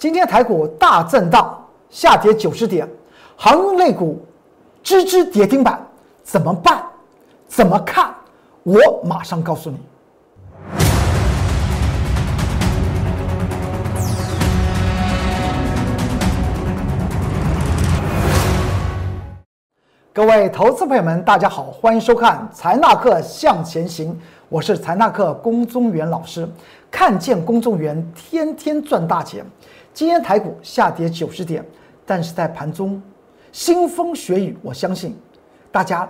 今天台股大震荡，下跌九十点，航运类股支支跌停板，怎么办？怎么看？我马上告诉你。各位投资朋友们，大家好，欢迎收看《财纳克向前行》，我是财纳克龚宗元老师。看见龚宗元，天天赚大钱。今天台股下跌九十点，但是在盘中腥风血雨，我相信大家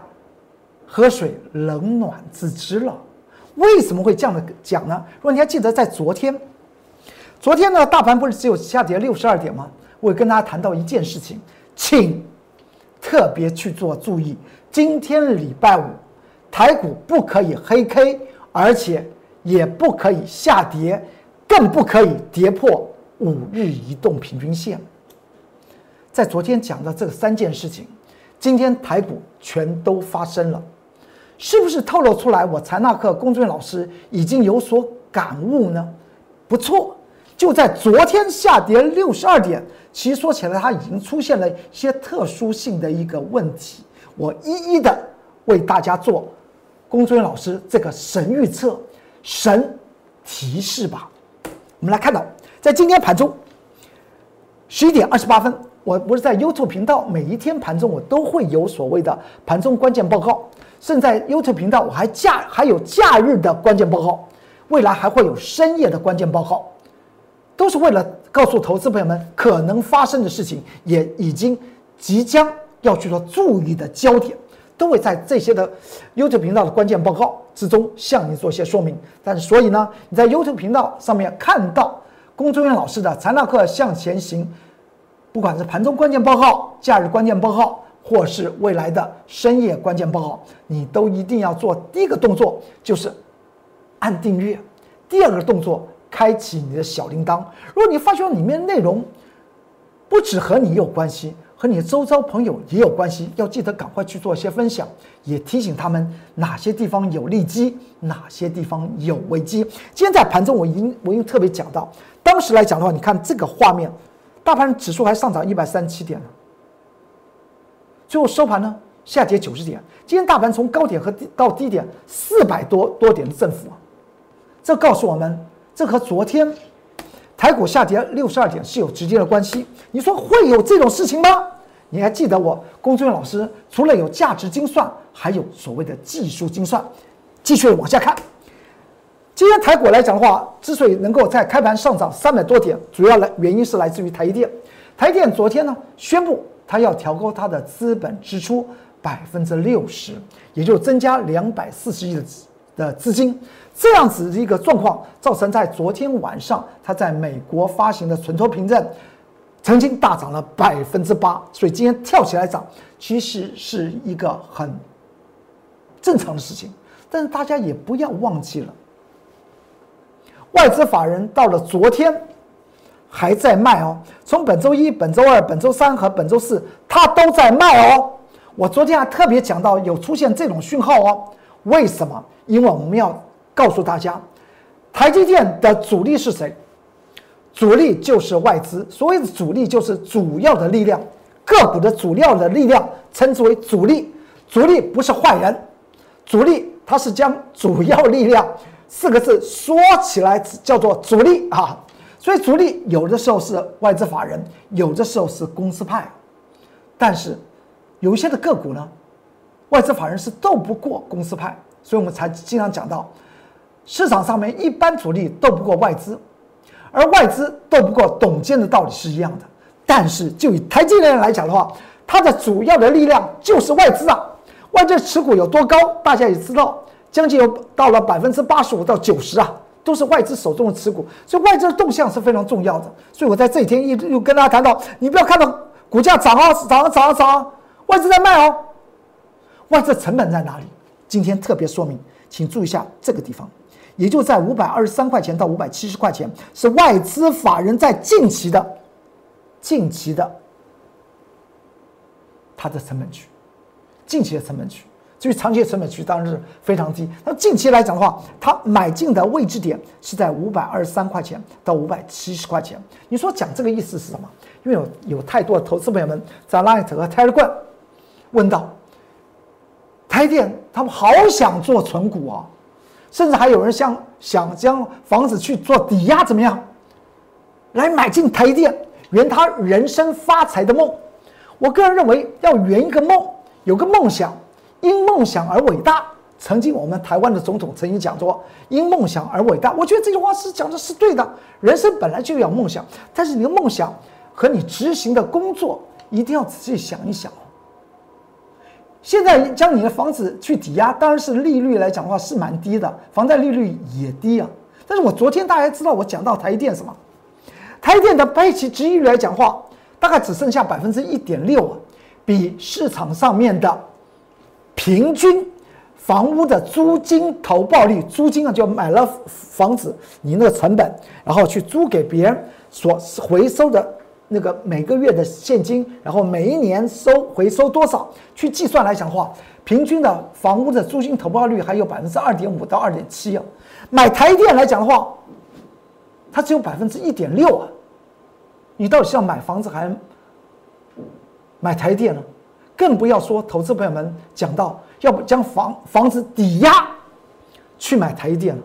喝水冷暖自知了。为什么会这样的讲呢？如果你还记得在昨天，昨天呢大盘不是只有下跌六十二点吗？我跟大家谈到一件事情，请。特别去做注意，今天礼拜五，台股不可以黑 K，而且也不可以下跌，更不可以跌破五日移动平均线。在昨天讲的这三件事情，今天台股全都发生了，是不是透露出来？我财纳克龚俊老师已经有所感悟呢？不错。就在昨天下跌六十二点，其实说起来，它已经出现了一些特殊性的一个问题。我一一的为大家做龚尊老师这个神预测、神提示吧。我们来看到，在今天盘中十一点二十八分，我不是在 YouTube 频道，每一天盘中我都会有所谓的盘中关键报告，甚至在 YouTube 频道我还假还有假日的关键报告，未来还会有深夜的关键报告。都是为了告诉投资朋友们可能发生的事情，也已经即将要去做注意的焦点，都会在这些的 YouTube 频道的关键报告之中向你做些说明。但是，所以呢，你在 YouTube 频道上面看到龚忠元老师的财纳课向前行，不管是盘中关键报告、假日关键报告，或是未来的深夜关键报告，你都一定要做第一个动作，就是按订阅；第二个动作。开启你的小铃铛。如果你发现里面内容不只和你有关系，和你周遭朋友也有关系，要记得赶快去做一些分享，也提醒他们哪些地方有利基，哪些地方有危机。今天在盘中，我已经我已经特别讲到，当时来讲的话，你看这个画面，大盘指数还上涨一百三十七点呢，最后收盘呢下跌九十点。今天大盘从高点和低到低点四百多多点的振幅，这告诉我们。这和昨天台股下跌六十二点是有直接的关系。你说会有这种事情吗？你还记得我龚俊老师除了有价值精算，还有所谓的技术精算。继续往下看，今天台股来讲的话，之所以能够在开盘上涨三百多点，主要来原因是来自于台积电。台电昨天呢宣布，它要调高它的资本支出百分之六十，也就增加两百四十亿的的资金。这样子的一个状况，造成在昨天晚上，它在美国发行的存托凭证曾经大涨了百分之八，所以今天跳起来涨，其实是一个很正常的事情。但是大家也不要忘记了，外资法人到了昨天还在卖哦，从本周一、本周二、本周三和本周四，它都在卖哦。我昨天还特别讲到有出现这种讯号哦，为什么？因为我们要。告诉大家，台积电的主力是谁？主力就是外资。所谓的主力，就是主要的力量，个股的主要的力量，称之为主力。主力不是坏人，主力它是将主要力量四个字说起来叫做主力啊。所以主力有的时候是外资法人，有的时候是公司派，但是有一些的个股呢，外资法人是斗不过公司派，所以我们才经常讲到。市场上面一般主力斗不过外资，而外资斗不过董监的道理是一样的。但是就以台积电来讲的话，它的主要的力量就是外资啊。外资持股有多高，大家也知道，将近有到了百分之八十五到九十啊，都是外资手中的持股。所以外资的动向是非常重要的。所以我在这一天一直又跟大家谈到，你不要看到股价涨啊涨啊涨啊涨，外资在卖哦。外资成本在哪里？今天特别说明，请注意一下这个地方。也就在五百二十三块钱到五百七十块钱，是外资法人在近期的、近期的它的成本区，近期的成本区。至于长期的成本区当然是非常低。那近期来讲的话，它买进的位置点是在五百二十三块钱到五百七十块钱。你说讲这个意思是什么？因为有有太多的投资朋友们在 Light 和 Telegram 问到台电，他们好想做存股啊，甚至还有人想想将房子去做抵押，怎么样？来买进台电，圆他人生发财的梦。我个人认为，要圆一个梦，有个梦想。因梦想而伟大。曾经我们台湾的总统曾经讲说：“因梦想而伟大。”我觉得这句话是讲的是对的。人生本来就要梦想，但是你的梦想和你执行的工作一定要仔细想一想。现在将你的房子去抵押，当然是利率来讲的话是蛮低的，房贷利率也低啊。但是我昨天大家知道我讲到台电什么？台电的配齐值利率来讲话，大概只剩下百分之一点六啊，比市场上面的。平均房屋的租金投报率，租金啊，就买了房子，你那个成本，然后去租给别人所回收的那个每个月的现金，然后每一年收回收多少，去计算来讲的话，平均的房屋的租金投报率还有百分之二点五到二点七啊。买台电来讲的话，它只有百分之一点六啊。你到底是要买房子还买台电呢？更不要说投资朋友们讲到要不将房房子抵押去买台电了，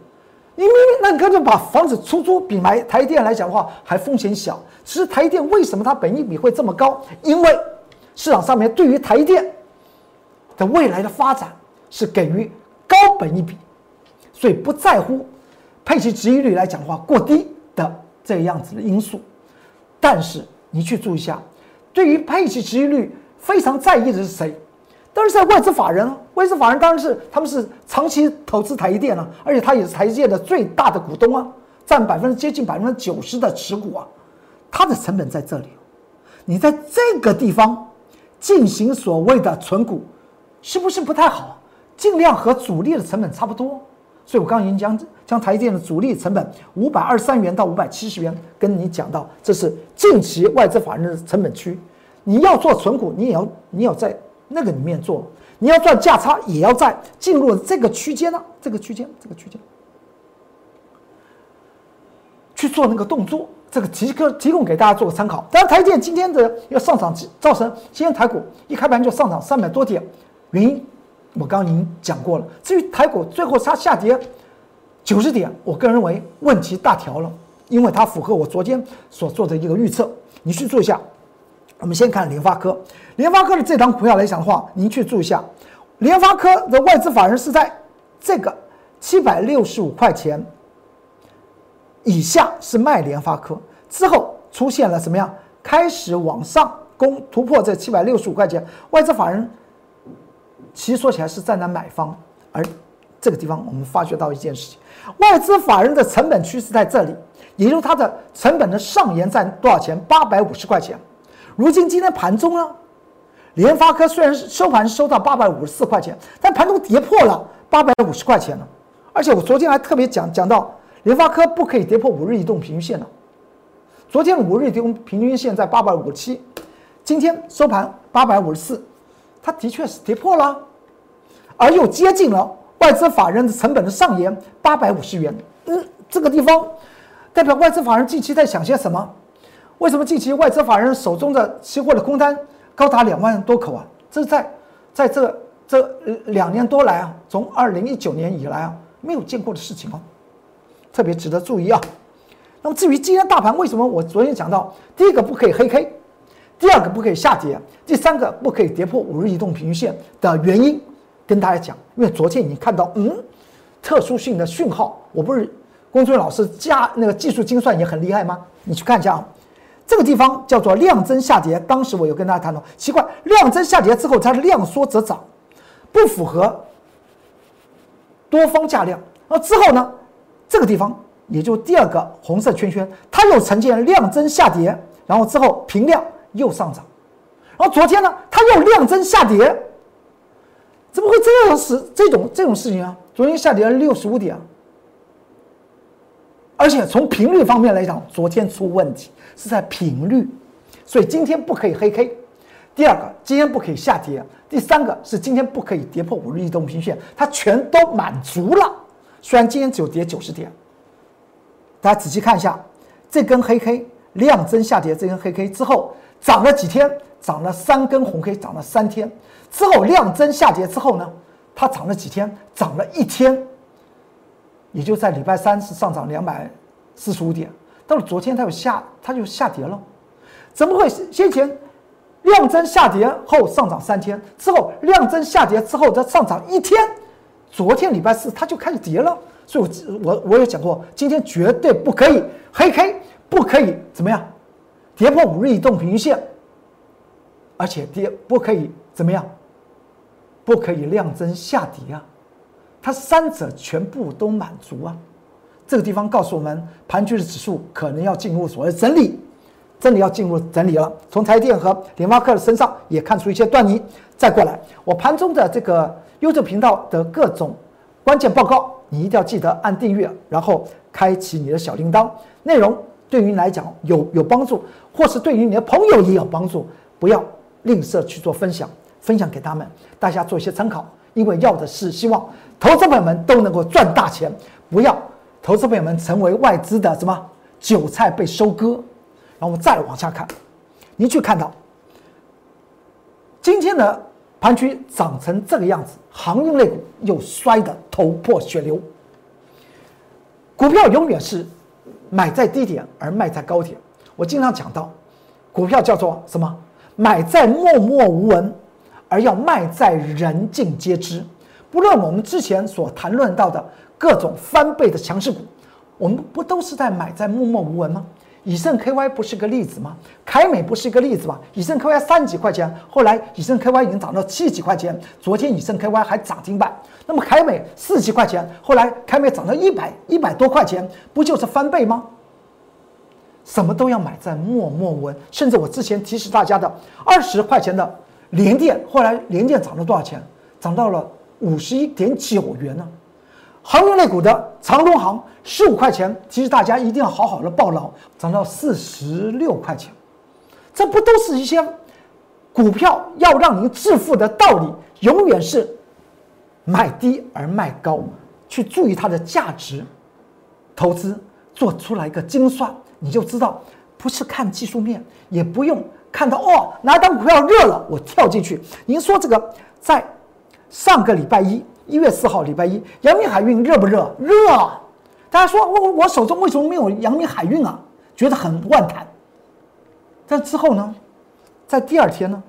你明明那干脆把房子出租，比买台电来讲的话还风险小。其实台电为什么它本益比会这么高？因为市场上面对于台电的未来的发展是给予高本益比，所以不在乎配息值益率来讲的话过低的这样子的因素。但是你去注意一下，对于配息值益率。非常在意的是谁？当然是外资法人。外资法人当然是他们是长期投资台积电啊，而且他也是台积电的最大的股东啊，占百分之接近百分之九十的持股啊。它的成本在这里，你在这个地方进行所谓的存股，是不是不太好？尽量和主力的成本差不多。所以我刚刚已经将将台积电的主力成本五百二十三元到五百七十元跟你讲到，这是近期外资法人的成本区。你要做存股，你也要你要在那个里面做；你要赚价差，也要在进入这个区间呢，这个区间，这个区间去做那个动作。这个提个提供给大家做个参考。当然，台电今天的要上涨，造成今天台股一开盘就上涨三百多点，原因我刚刚已经讲过了。至于台股最后它下跌九十点，我个人认为问题大条了，因为它符合我昨天所做的一个预测。你去做一下。我们先看联发科，联发科的这档股票来讲的话，您去注意一下，联发科的外资法人是在这个七百六十五块钱以下是卖联发科，之后出现了什么样？开始往上攻突破这七百六十五块钱，外资法人其实说起来是站在买方，而这个地方我们发觉到一件事情，外资法人的成本趋势在这里，也就是它的成本的上沿在多少钱？八百五十块钱。如今今天盘中呢，联发科虽然收盘收到八百五十四块钱，但盘中跌破了八百五十块钱了。而且我昨天还特别讲讲到，联发科不可以跌破五日移动平均线了。昨天五日移动平均线在八百五十七，今天收盘八百五十四，它的确是跌破了，而又接近了外资法人的成本的上沿八百五十元。嗯，这个地方代表外资法人近期在想些什么？为什么近期外资法人手中的期货的空单高达两万多口啊？这是在在这这两年多来啊，从二零一九年以来啊，没有见过的事情哦，特别值得注意啊。那么至于今天大盘为什么我昨天讲到，第一个不可以黑 K，第二个不可以下跌，第三个不可以跌破五日移动平均线的原因，跟大家讲，因为昨天已经看到嗯，特殊性的讯号，我不是龚俊老师加那个技术精算也很厉害吗？你去看一下啊。这个地方叫做量增下跌，当时我有跟大家谈到，奇怪，量增下跌之后它是量缩则涨，不符合多方价量。那之后呢，这个地方也就第二个红色圈圈，它又呈现量增下跌，然后之后平量又上涨，然后昨天呢，它又量增下跌，怎么会这样事这种这种事情啊？昨天下跌了。六十五点。而且从频率方面来讲，昨天出问题是在频率，所以今天不可以黑 K。第二个今天不可以下跌，第三个是今天不可以跌破五日移动平均线，它全都满足了。虽然今天只有跌九十点，大家仔细看一下这根黑 K 量增下跌，这根黑 K 之后涨了几天？涨了三根红 K，涨了三天之后量增下跌之后呢，它涨了几天？涨了一天，也就在礼拜三是上涨两百四十五点，到了昨天它又下，它就下跌了。怎么会先前量增下跌后上涨三天之后量增下跌之后再上涨一天？昨天礼拜四它就开始跌了，所以我我我也讲过，今天绝对不可以黑 K，不可以怎么样跌破五日移动平均线。而且跌不可以怎么样？不可以量增下跌啊！它三者全部都满足啊！这个地方告诉我们，盘局的指数可能要进入所谓整理，真的要进入整理了。从台电和联发科的身上也看出一些端倪。再过来，我盘中的这个优质频道的各种关键报告，你一定要记得按订阅，然后开启你的小铃铛。内容对于你来讲有有帮助，或是对于你的朋友也有帮助，不要。吝啬去做分享，分享给他们，大家做一些参考。因为要的是希望投资朋友们都能够赚大钱，不要投资朋友们成为外资的什么韭菜被收割。然后我们再往下看，您去看到今天的盘区涨成这个样子，航运类股又摔得头破血流。股票永远是买在低点而卖在高点。我经常讲到，股票叫做什么？买在默默无闻，而要卖在人尽皆知。不论我们之前所谈论到的各种翻倍的强势股，我们不都是在买在默默无闻吗？以盛 KY 不是个例子吗？凯美不是一个例子吗？以盛 KY 三几块钱，后来以盛 KY 已经涨到七几块钱，昨天以盛 KY 还涨停板。那么凯美四几块钱，后来凯美涨到一百一百多块钱，不就是翻倍吗？什么都要买在默默无闻，甚至我之前提示大家的二十块钱的联电，后来联电涨了多少钱？涨到了五十一点九元呢。航运类股的长隆行十五块钱，其实大家一定要好好的抱牢，涨到四十六块钱。这不都是一些股票要让您致富的道理？永远是买低而卖高，去注意它的价值，投资做出来一个精算。你就知道，不是看技术面，也不用看到哦，哪档股票热了，我跳进去。您说这个在上个礼拜一，一月四号礼拜一，阳明海运热不热？热。大家说我我手中为什么没有阳明海运啊？觉得很万谈。但之后呢，在第二天呢，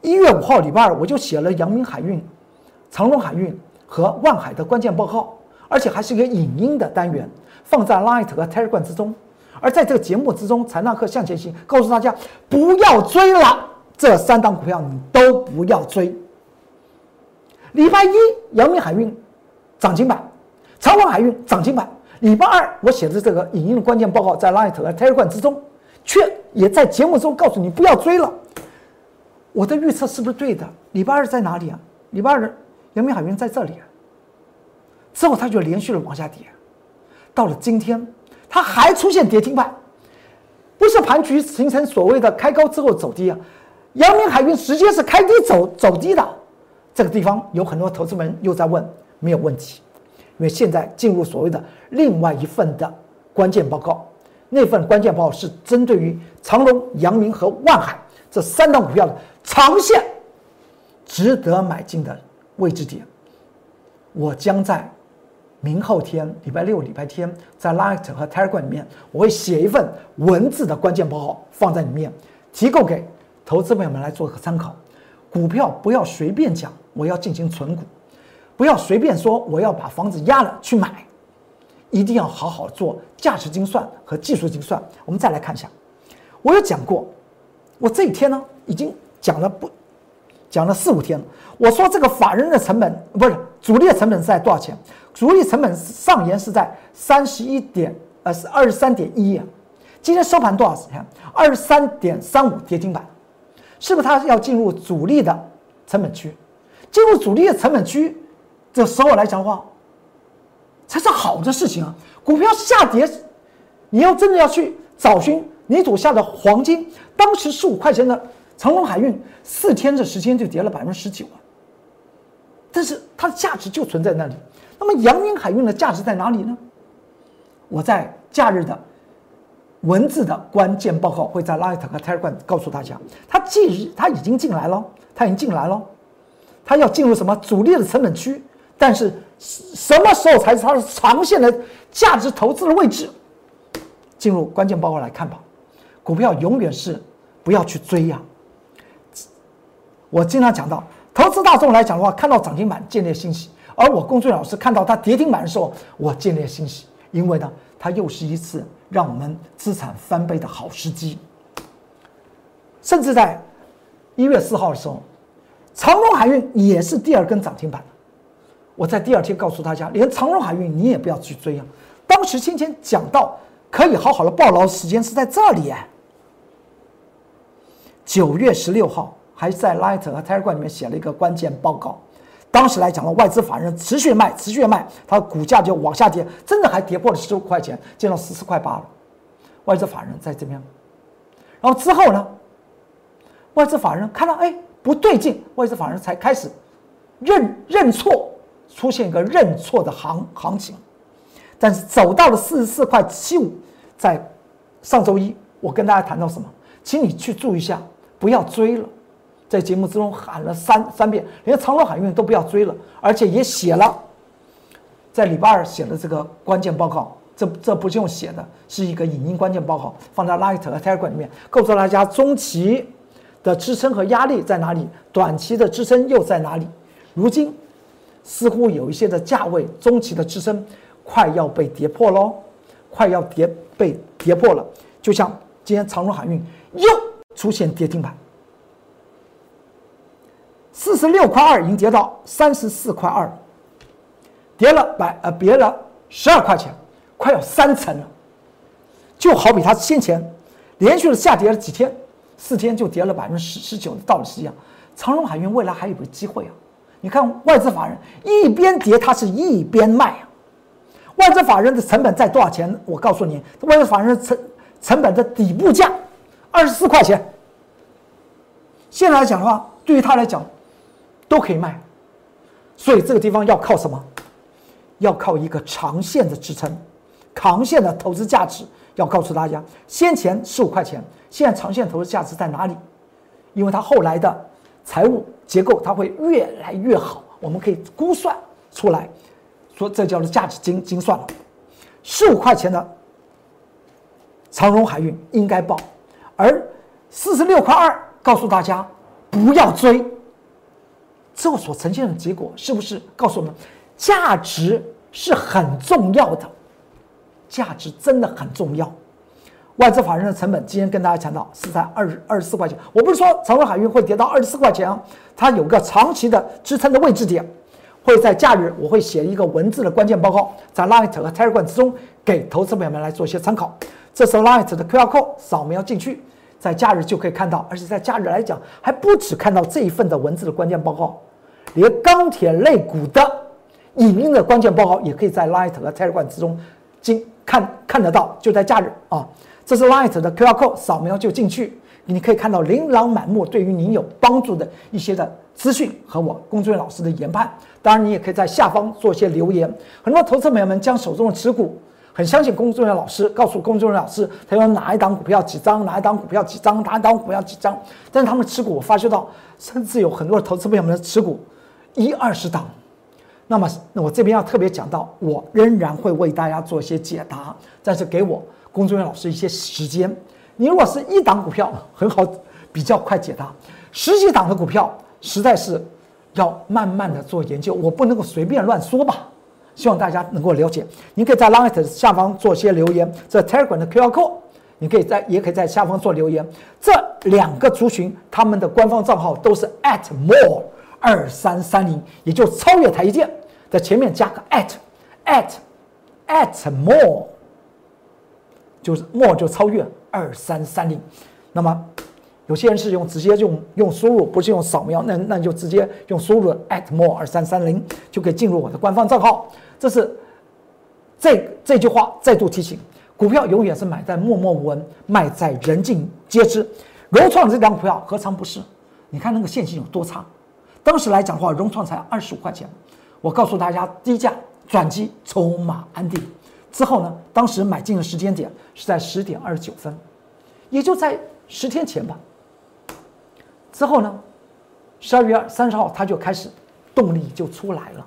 一月五号礼拜二，我就写了阳明海运、长荣海运和万海的关键报告，而且还是一个影音的单元。放在 Light 和 Telegram 之中，而在这个节目之中，财纳克向前行告诉大家不要追了，这三档股票你都不要追。礼拜一，阳明海运涨停板，长隆海运涨停板。礼拜二，我写的这个影音的关键报告在 Light 和 Telegram 之中，却也在节目中告诉你不要追了。我的预测是不是对的？礼拜二在哪里啊？礼拜二，阳明海运在这里啊，之后它就连续的往下跌。到了今天，它还出现跌停板，不是盘局形成所谓的开高之后走低啊。阳明海运直接是开低走走低的，这个地方有很多投资人又在问，没有问题，因为现在进入所谓的另外一份的关键报告，那份关键报告是针对于长隆、阳明和万海这三档股票的长线值得买进的位置点，我将在。明后天，礼拜六、礼拜天，在 Light 和 Telegram 里面，我会写一份文字的关键报告放在里面，提供给投资朋友们来做个参考。股票不要随便讲，我要进行存股；不要随便说我要把房子压了去买，一定要好好做价值精算和技术精算。我们再来看一下，我有讲过，我这一天呢已经讲了不讲了四五天了。我说这个法人的成本不是主力的成本是在多少钱？主力成本上沿是在三十一点，呃，是二十三点一。今天收盘多少钱？二十三点三五跌停板，是不是它要进入主力的成本区？进入主力的成本区，这时候来讲的话，才是好的事情啊。股票下跌，你要真的要去找寻你手下的黄金，当时十五块钱的长隆海运四天的时间就跌了百分之十九啊，但是它的价值就存在那里。那么阳明海运的价值在哪里呢？我在假日的文字的关键报告会在 Light 和 Telegram 告诉大家，它既它已经进来了，它已经进来了，它要进入什么主力的成本区？但是什么时候才是它的长线的价值投资的位置？进入关键报告来看吧。股票永远是不要去追呀。我经常讲到，投资大众来讲的话，看到涨停板建立欣喜。而我公孙老师看到它跌停板的时候，我建立欣喜，因为呢，它又是一次让我们资产翻倍的好时机。甚至在一月四号的时候，长荣海运也是第二根涨停板。我在第二天告诉大家，连长荣海运你也不要去追啊。当时先前讲到可以好好的报牢，时间是在这里哎。九月十六号还在 Light 和 Telegram 里面写了一个关键报告。当时来讲呢，外资法人持续卖，持续卖，它股价就往下跌，真的还跌破了十五块钱，见到十四块八了。外资法人在这边，然后之后呢，外资法人看到哎不对劲，外资法人才开始认认错，出现一个认错的行行情，但是走到了四十四块七五，在上周一我跟大家谈到什么，请你去注意一下，不要追了。在节目之中喊了三三遍，连长隆海运都不要追了，而且也写了，在礼拜二写的这个关键报告，这这不是用写的，是一个影音关键报告，放在 Light 和 Telegram 里面，告诉大家中期的支撑和压力在哪里，短期的支撑又在哪里。如今似乎有一些的价位，中期的支撑快要被跌破喽，快要跌被跌破了，就像今天长隆海运又出现跌停板。四十六块二已经跌到三十四块二，跌了百呃，跌了十二块钱，快要三成了。就好比它先前连续的下跌了几天，四天就跌了百分之十十九的道理是一样。长荣海运未来还有个机会啊！你看外资法人一边跌，它是一边卖啊。外资法人的成本在多少钱？我告诉你，外资法人成成本的底部价二十四块钱。现在来讲的话，对于他来讲。都可以卖，所以这个地方要靠什么？要靠一个长线的支撑，长线的投资价值。要告诉大家，先前十五块钱，现在长线投资价值在哪里？因为它后来的财务结构，它会越来越好。我们可以估算出来，说这叫做价值精精算了。十五块钱的长荣海运应该报，而四十六块二，告诉大家不要追。这所呈现的结果是不是告诉我们，价值是很重要的？价值真的很重要。外资法人的成本，今天跟大家强调是在二二十四块钱。我不是说长荣海运会跌到二十四块钱啊，它有个长期的支撑的位置点，会在假日我会写一个文字的关键报告，在 Light 和 Telegram 之中给投资朋友们来做一些参考。这是 Light 的 QR code，扫描进去，在假日就可以看到，而且在假日来讲，还不止看到这一份的文字的关键报告。连钢铁类股的影音的关键报告，也可以在 Light 和 Telegram 之中经看看得到，就在假日啊。这是 Light 的 QR code，扫描就进去，你可以看到琳琅满目对于您有帮助的一些的资讯和我龚俊老师的研判。当然，你也可以在下方做一些留言。很多投资朋友们将手中的持股很相信龚俊老师，告诉龚俊老师他有哪一档股票几张，哪一档股票几张，哪一档股票几张。但是他们持股，我发觉到，甚至有很多投资朋友们的持股。一二十档，那么那我这边要特别讲到，我仍然会为大家做一些解答，但是给我工作人员老师一些时间。你如果是一档股票，很好，比较快解答；十几档的股票，实在是要慢慢的做研究，我不能够随便乱说吧。希望大家能够了解。您可以在 Light 下方做些留言，这 Telegram 的 QR code，你可以在也可以在下方做留言。这两个族群他们的官方账号都是 at more。二三三零，也就超越台积电，在前面加个 at，at，at more，就是 more 就超越二三三零。那么有些人是用直接用用输入，不是用扫描，那那你就直接用输入 at more 二三三零，就可以进入我的官方账号。这是这这句话再度提醒：股票永远是买在默默无闻，卖在人尽皆知。融创这张股票何尝不是？你看那个线性有多差。当时来讲的话，融创才二十五块钱。我告诉大家，低价转机，筹码安定。之后呢，当时买进的时间点是在十点二十九分，也就在十天前吧。之后呢，十二月三十号它就开始动力就出来了。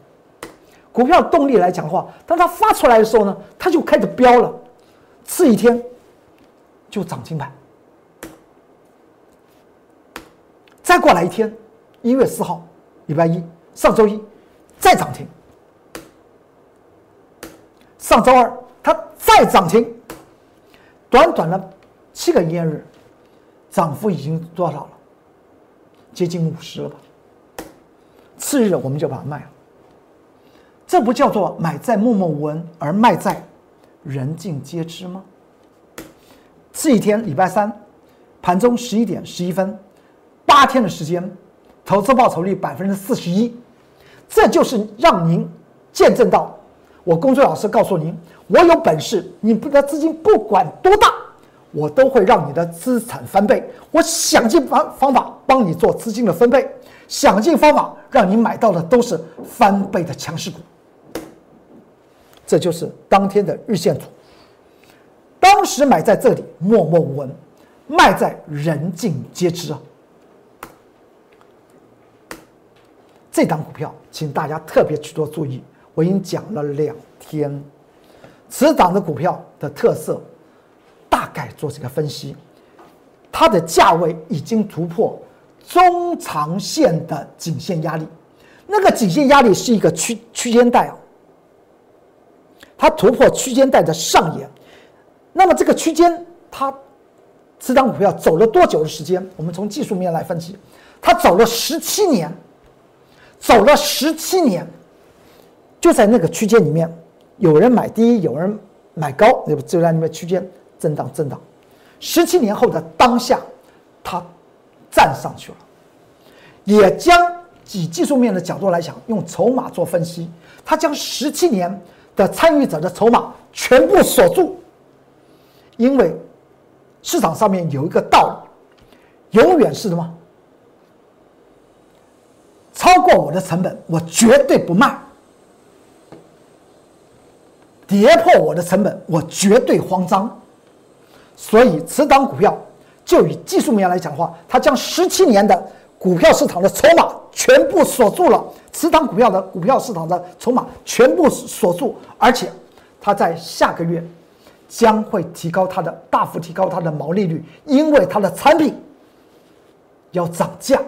股票动力来讲的话，当它发出来的时候呢，它就开始飙了，次一天就涨停板。再过来一天，一月四号，礼拜一，上周一再涨停。上周二它再涨停，短短的七个营业日，涨幅已经多少了？接近五十了吧？次日我们就把它卖了。这不叫做买在默默无闻，而卖在人尽皆知吗？这一天礼拜三盘中十一点十一分，八天的时间，投资报酬率百分之四十一，这就是让您见证到我工作老师告诉您，我有本事，你不的资金不管多大，我都会让你的资产翻倍。我想尽方方法帮你做资金的分配，想尽方法让你买到的都是翻倍的强势股。这就是当天的日线图。当时买在这里默默无闻，卖在人尽皆知啊。这档股票，请大家特别去做注意。我已经讲了两天，此档的股票的特色，大概做这个分析。它的价位已经突破中长线的颈线压力，那个颈线压力是一个区区间带啊。它突破区间带的上沿，那么这个区间，它这张股票走了多久的时间？我们从技术面来分析，它走了十七年，走了十七年，就在那个区间里面，有人买低，有人买高，那不就在那个区间震荡震荡。十七年后的当下，它站上去了，也将以技术面的角度来讲，用筹码做分析，它将十七年。的参与者的筹码全部锁住，因为市场上面有一个道理，永远是什么？超过我的成本，我绝对不卖；跌破我的成本，我绝对慌张。所以，此档股票就以技术面来讲的话，它将十七年的股票市场的筹码全部锁住了。持仓股票的股票市场的筹码全部锁住，而且它在下个月将会提高它的大幅提高它的毛利率，因为它的产品要涨价，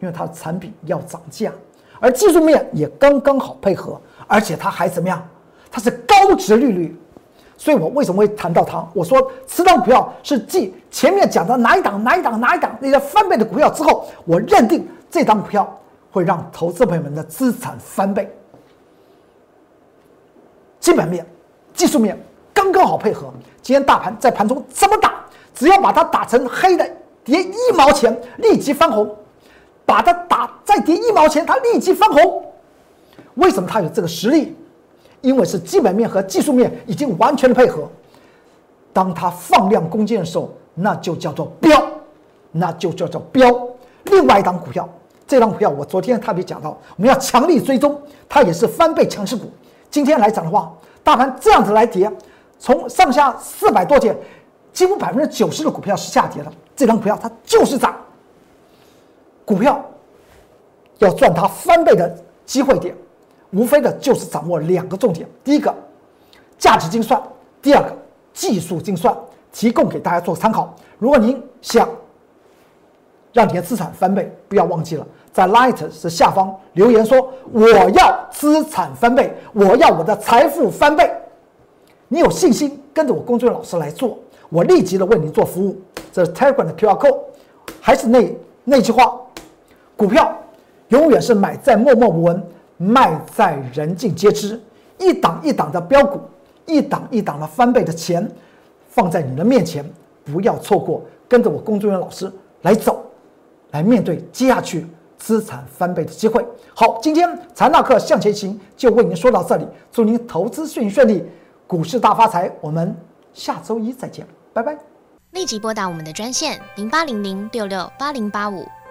因为它的产品要涨价，而技术面也刚刚好配合，而且它还怎么样？它是高值利率，所以我为什么会谈到它？我说持仓股票是继前面讲的哪一档哪一档哪一档那些翻倍的股票之后，我认定这档股票。会让投资朋友们的资产翻倍，基本面、技术面刚刚好配合。今天大盘在盘中怎么打？只要把它打成黑的，跌一毛钱立即翻红；把它打再跌一毛钱，它立即翻红。为什么它有这个实力？因为是基本面和技术面已经完全的配合。当它放量攻坚的时候，那就叫做标，那就叫做标。另外一档股票。这张股票我昨天特别讲到，我们要强力追踪，它也是翻倍强势股。今天来讲的话，大盘这样子来跌，从上下四百多点，几乎百分之九十的股票是下跌的。这张股票它就是涨。股票要赚它翻倍的机会点，无非的就是掌握两个重点：第一个，价值精算；第二个，技术精算。提供给大家做参考。如果您想让你的资产翻倍，不要忘记了。在 Light 是下方留言说：“我要资产翻倍，我要我的财富翻倍。”你有信心跟着我工作人员老师来做，我立即的为你做服务。这是 Telegram 的 QR code，还是那那句话：股票永远是买在默默无闻，卖在人尽皆知。一档一档的标股，一档一档的翻倍的钱，放在你的面前，不要错过，跟着我工作人员老师来走，来面对接下去。资产翻倍的机会。好，今天财纳克向前行就为您说到这里，祝您投资顺顺利，股市大发财。我们下周一再见，拜拜。立即拨打我们的专线零八零零六六八零八五